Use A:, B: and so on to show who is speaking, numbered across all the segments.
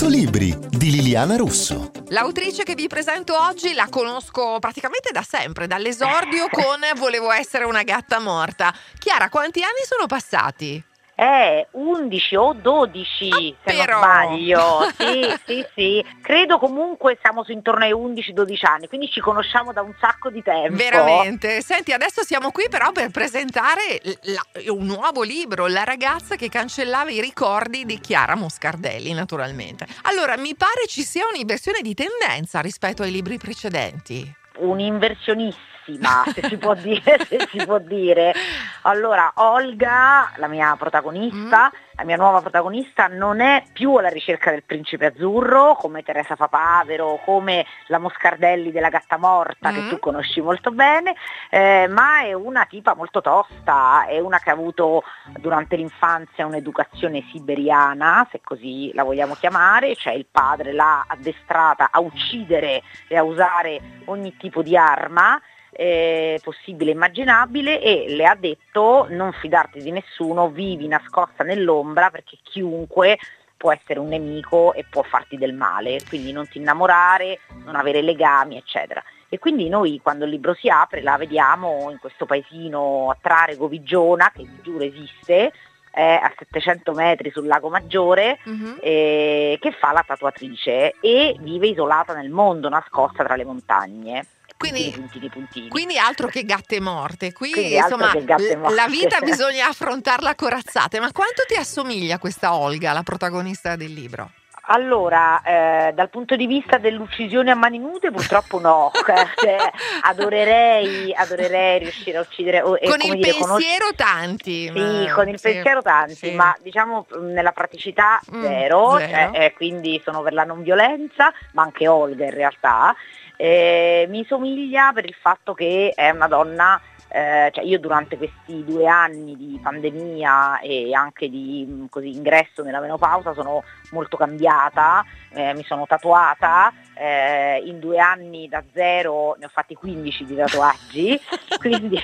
A: 100 libri di Liliana Russo.
B: L'autrice che vi presento oggi la conosco praticamente da sempre, dall'esordio con Volevo essere una gatta morta. Chiara, quanti anni sono passati?
C: Eh, 11 o 12
B: Ah,
C: se
B: però.
C: non sbaglio. Sì, sì, sì. Credo comunque siamo su intorno ai 11-12 anni, quindi ci conosciamo da un sacco di tempo.
B: Veramente. Senti, adesso siamo qui però per presentare la- un nuovo libro, La ragazza che cancellava i ricordi di Chiara Moscardelli, naturalmente. Allora, mi pare ci sia un'inversione di tendenza rispetto ai libri precedenti.
C: Un'inversionissima, se si può dire, se si può dire. Allora, Olga, la mia protagonista,
B: Mm.
C: la mia nuova protagonista, non è più alla ricerca del principe azzurro, come Teresa Papavero, come la Moscardelli della gatta morta,
B: Mm.
C: che tu conosci molto bene, eh, ma è una tipa molto tosta, è una che ha avuto durante l'infanzia un'educazione siberiana, se così la vogliamo chiamare, cioè il padre l'ha addestrata a uccidere e a usare ogni tipo di arma eh, possibile immaginabile e le ha detto non fidarti di nessuno, vivi nascosta nell'ombra perché chiunque può essere un nemico e può farti del male, quindi non ti innamorare, non avere legami, eccetera. E quindi noi quando il libro si apre la vediamo in questo paesino a Trare Govigiona, che vi giuro esiste, è a 700 metri sul lago Maggiore,
B: Mhm.
C: eh, che fa la tatuatrice e vive isolata nel mondo, nascosta tra le montagne.
B: Quindi-
C: puntini, puntini.
B: Quindi altro che gatte morte, qui
C: Quindi
B: insomma
C: morte.
B: la vita bisogna affrontarla corazzate, ma quanto ti assomiglia questa Olga, la protagonista del libro?
C: Allora, eh, dal punto di vista dell'uccisione a mani nude purtroppo no, Cioè, adorerei, adorerei riuscire a uccidere o-
B: con il
C: dire,
B: pensiero tanti.
C: Sì,
B: ma-
C: con il
B: sì,
C: pensiero tanti,
B: sì.
C: ma diciamo nella praticità
B: Mm,
C: zero,
B: zero.
C: cioè, eh, quindi sono per la non violenza, ma anche Olga in realtà. Eh, mi somiglia per il fatto che è una donna, eh, cioè io durante questi due anni di pandemia e anche di mh, così, ingresso nella menopausa sono molto cambiata, eh, mi sono tatuata, eh, in due anni da zero ne ho fatti 15 di tatuaggi, quindi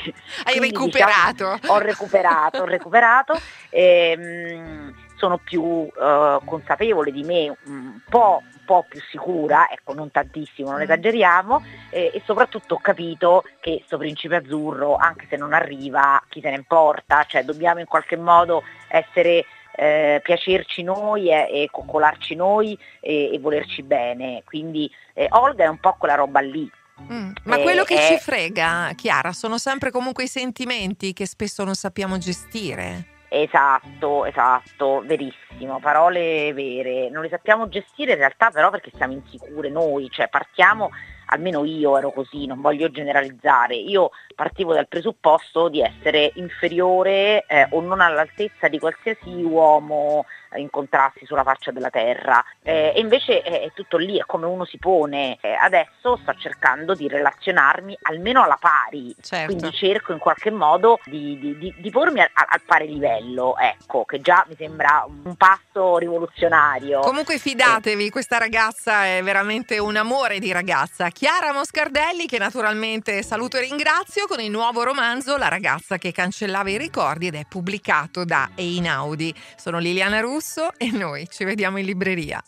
B: Hai
C: quindi,
B: recuperato.
C: diciamo, ho recuperato, ho recuperato. ehm, sono più eh, consapevole di me, un po', po' più sicura, ecco non tantissimo, non
B: Mm.
C: esageriamo, eh, e soprattutto ho capito che sto principe azzurro, anche se non arriva, chi se ne importa, cioè dobbiamo in qualche modo essere eh, piacerci noi e, e coccolarci noi e, e volerci bene. Quindi eh, Olga è un po' quella roba lì.
B: Mm, Ma
C: Eh,
B: quello che ci frega, Chiara, sono sempre comunque i sentimenti che spesso non sappiamo gestire.
C: Esatto, esatto, verissimo, parole vere. Non le sappiamo gestire in realtà però perché siamo insicure noi, cioè partiamo, almeno io ero così, non voglio generalizzare, io partivo dal presupposto di essere inferiore eh, o non all'altezza di qualsiasi uomo eh, incontrassi sulla faccia della terra Eh, e invece è, è tutto lì, è come uno si pone. Eh, adesso sto cercando di relazionarmi almeno alla pari,
B: Certo.
C: quindi cerco in qualche modo di, di- di- di pormi a- al pari livello, ecco, che già mi sembra un passo rivoluzionario.
B: Comunque fidatevi, questa ragazza è veramente un amore di ragazza. Chiara Moscardelli, che naturalmente saluto e ringrazio, con il nuovo romanzo La ragazza che cancellava i ricordi ed è pubblicato da Einaudi. Sono Liliana Russo e noi ci vediamo in libreria.